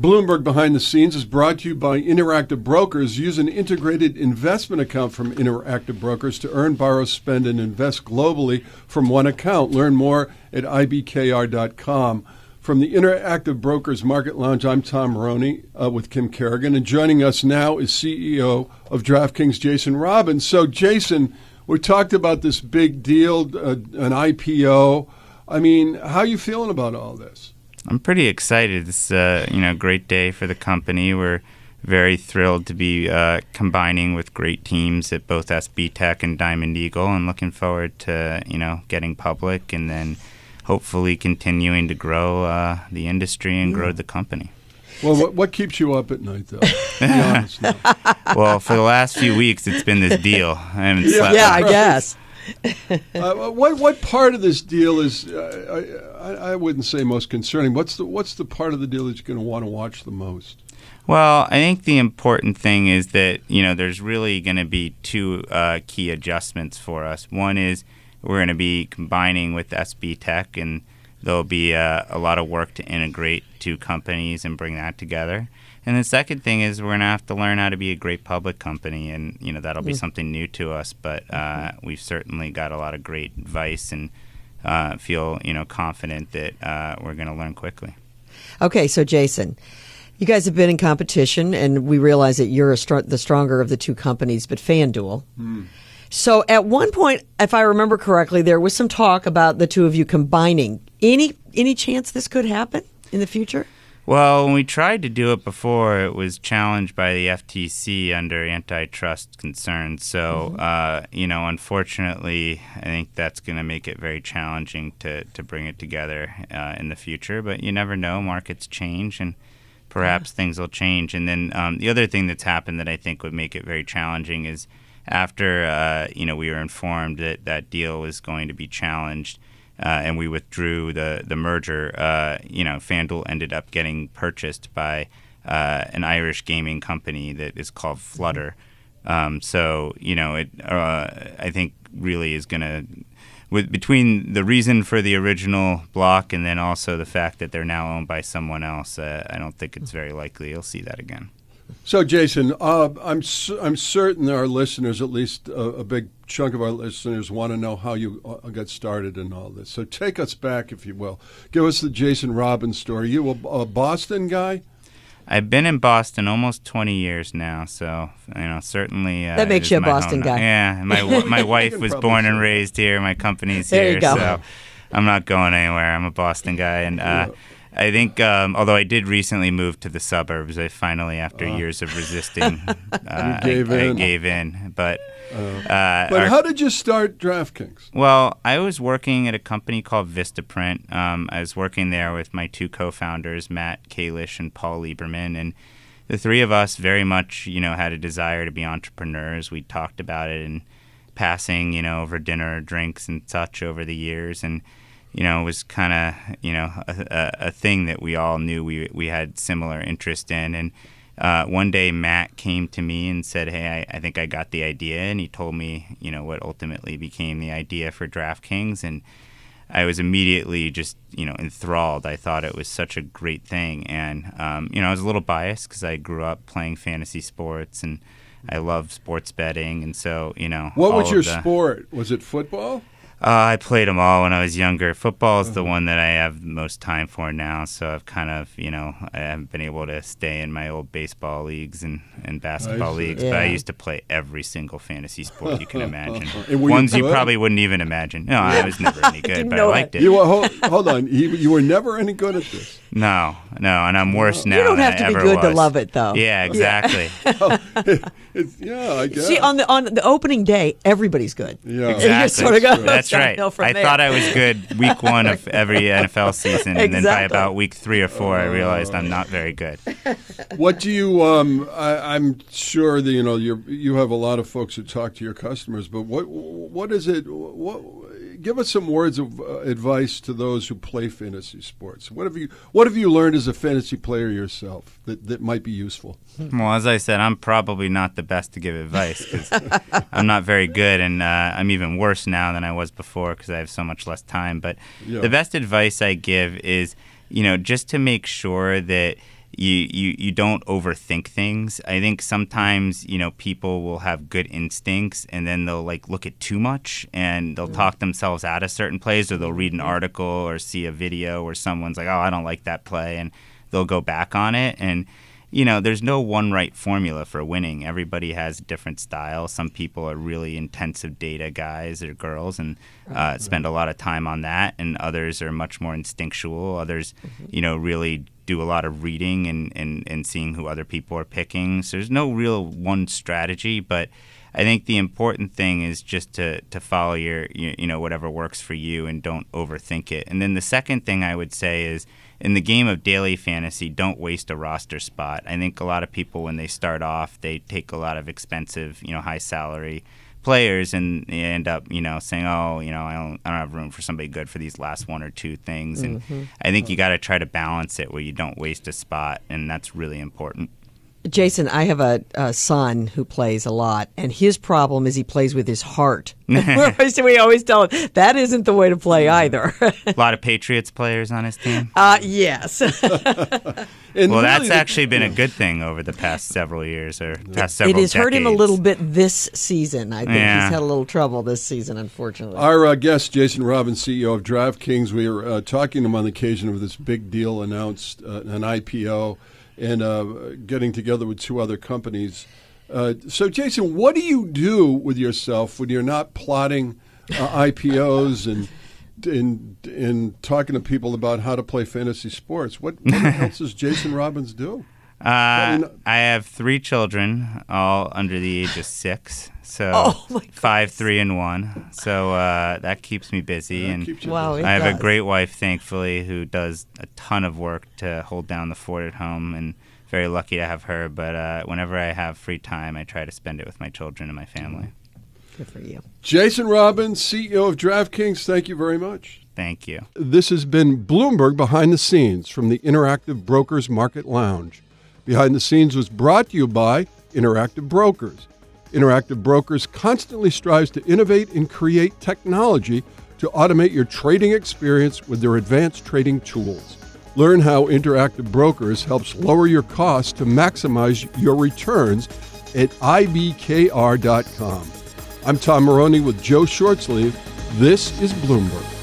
Bloomberg Behind the Scenes is brought to you by Interactive Brokers. Use an integrated investment account from Interactive Brokers to earn, borrow, spend, and invest globally from one account. Learn more at ibkr.com. From the Interactive Brokers Market Lounge, I'm Tom Moroney uh, with Kim Carrigan, and joining us now is CEO of DraftKings, Jason Robins. So, Jason, we talked about this big deal, uh, an IPO. I mean, how are you feeling about all this? I'm pretty excited. It's uh, you know a great day for the company. We're very thrilled to be uh, combining with great teams at both SB Tech and Diamond Eagle, and looking forward to you know getting public and then hopefully continuing to grow uh, the industry and grow the company. Well, what, what keeps you up at night, though? well, for the last few weeks, it's been this deal. I haven't yeah, slept. yeah I guess. uh, what what part of this deal is uh, I, I, wouldn't say most concerning. What's the what's the part of the deal that you're going to want to watch the most? Well, I think the important thing is that you know there's really going to be two uh, key adjustments for us. One is we're going to be combining with SB Tech, and there'll be uh, a lot of work to integrate two companies and bring that together. And the second thing is we're going to have to learn how to be a great public company, and you know that'll be mm. something new to us. But uh, mm-hmm. we've certainly got a lot of great advice, and uh, feel you know confident that uh, we're going to learn quickly. Okay, so Jason, you guys have been in competition, and we realize that you're str- the stronger of the two companies, but FanDuel. Mm. So at one point, if I remember correctly, there was some talk about the two of you combining. Any any chance this could happen in the future? Well, when we tried to do it before, it was challenged by the FTC under antitrust concerns. So, mm-hmm. uh, you know, unfortunately, I think that's going to make it very challenging to, to bring it together uh, in the future. But you never know; markets change, and perhaps yeah. things will change. And then um, the other thing that's happened that I think would make it very challenging is after uh, you know we were informed that that deal was going to be challenged uh, and we withdrew the the merger, uh, you know, FanDuel ended up getting purchased by uh, an Irish gaming company that is called Flutter. Um, so you know, it uh, I think really is going to. With, between the reason for the original block and then also the fact that they're now owned by someone else, uh, I don't think it's very likely you'll see that again. So, Jason, uh, I'm I'm certain our listeners, at least a, a, big chunk of our listeners, want to know how you uh, got started in all this. So, take us back, if you will. Give us the Jason Robins story. You a, a Boston guy? I've been in Boston almost 20 years now, so you know certainly uh, that makes you a Boston guy. Yeah, my my wife was born and raised here. My company's there here, so I'm not going anywhere. I'm a Boston guy, and. Uh, yeah I think, um, although I did recently move to the suburbs, I finally, after uh, years of resisting, uh, gave I, in. I, gave in. But, uh, uh, but our, how did you start DraftKings? Well, I was working at a company called Vistaprint. Um, I was working there with my two co-founders, Matt Kalish and Paul Lieberman, and the three of us very much, you know, had a desire to be entrepreneurs. We talked about it in passing, you know, over dinner, drinks, and such over the years, and you know, it was kind of you know a, a, thing that we all knew we we had similar interest in. And uh, one day Matt came to me and said, "Hey, I, I, think I got the idea," and he told me you know what ultimately became the idea for DraftKings, and I was immediately just you know enthralled. I thought it was such a great thing, and um, you know I was a little biased because I grew up playing fantasy sports and. I love sports betting, and so you know. What was your the, sport? Was it football? Uh, I played them all when I was younger. Football is mm-hmm. the one that I have the most time for now. So I've kind of, you know, I haven't been able to stay in my old baseball leagues and, and basketball leagues. Yeah. But I used to play every single fantasy sport you can imagine. Ones you, you, probably wouldn't even imagine. No, I was never any good, but I liked it. You were, hold, hold on. You, you, were never any good at this. No, no, and I'm worse now. You don't have to be good was. to love it, though. Yeah, exactly. Yeah. yeah, I guess. See, on the on the opening day, everybody's good. Yeah, exactly. Sort of go, That's right. I there. thought I was good week one of every NFL season, and then by about week three or four, I realized I'm not very good. What do you? Um, I, am sure that you know you you have a lot of folks who talk to your customers, but what what is it? What give us some words of uh, advice to those who play fantasy sports. What have you What have you learned as a fantasy player yourself that, that might be useful? Well, as I said, I'm probably not the best to give advice because I'm not very good, and uh, I'm even worse now than I was before because I have so much less time. But yeah. the best advice I give is, you know, just to make sure that you, you you don't overthink things. I think sometimes you know people will have good instincts and then they'll like look at too much and they'll mm. talk themselves out of certain plays or they'll read an mm-hmm. article or see a video where someone's like, oh, I don't like that play, and they'll go back on it. And you know, there's no one right formula for winning. Everybody has a different style. Some people are really intensive data guys or girls and uh, spend a lot of time on that, and others are much more instinctual. Others, you know, really do a lot of reading and, and, and seeing who other people are picking. So there's no real one strategy, but I think the important thing is just to, to follow your, you, you know, whatever works for you and don't overthink it. And then the second thing I would say is, in the game of daily fantasy, don't waste a roster spot. I think a lot of people, when they start off, they take a lot of expensive, you know, high salary players and they end up, you know, saying, oh, you know, I don't, I don't have room for somebody good for these last one or two things. And Mm-hmm. I think you got to try to balance it where you don't waste a spot, and that's really important. Jason, I have a, a son who plays a lot, and his problem is he plays with his heart. we always tell him that isn't the way to play either. a lot of Patriots players on his team. uh, yes. Well, really that's the- actually been a good thing over the past several years or past several. it several has hurt him a little bit this season. I think Yeah. he's had a little trouble this season, unfortunately. Our uh, guest, Jason Robins, CEO of DraftKings, we were uh, talking to him on the occasion of this big deal announced, uh, an IPO, and uh, getting together with two other companies. Uh, so, Jason, what do you do with yourself when you're not plotting uh, IPOs and and and talking to people about how to play fantasy sports? What, what else does Jason Robins do? Uh, I have three children, all under the age of six. So Oh, my five, three, and one. So uh, that keeps me busy, That and keeps you Wow, busy. I have does. a great wife, thankfully, who does a ton of work to hold down the fort at home, and very lucky to have her. But uh, whenever I have free time, I try to spend it with my children and my family. Good for you. Jason Robins, CEO of DraftKings, thank you very much. Thank you. This has been Bloomberg Behind the Scenes from the Interactive Brokers Market Lounge. Behind the Scenes was brought to you by Interactive Brokers. Interactive Brokers constantly strives to innovate and create technology to automate your trading experience with their advanced trading tools. Learn how Interactive Brokers helps lower your costs to maximize your returns at ibkr.com. I'm Tom Moroney with Joe Shortsleeve. This is Bloomberg.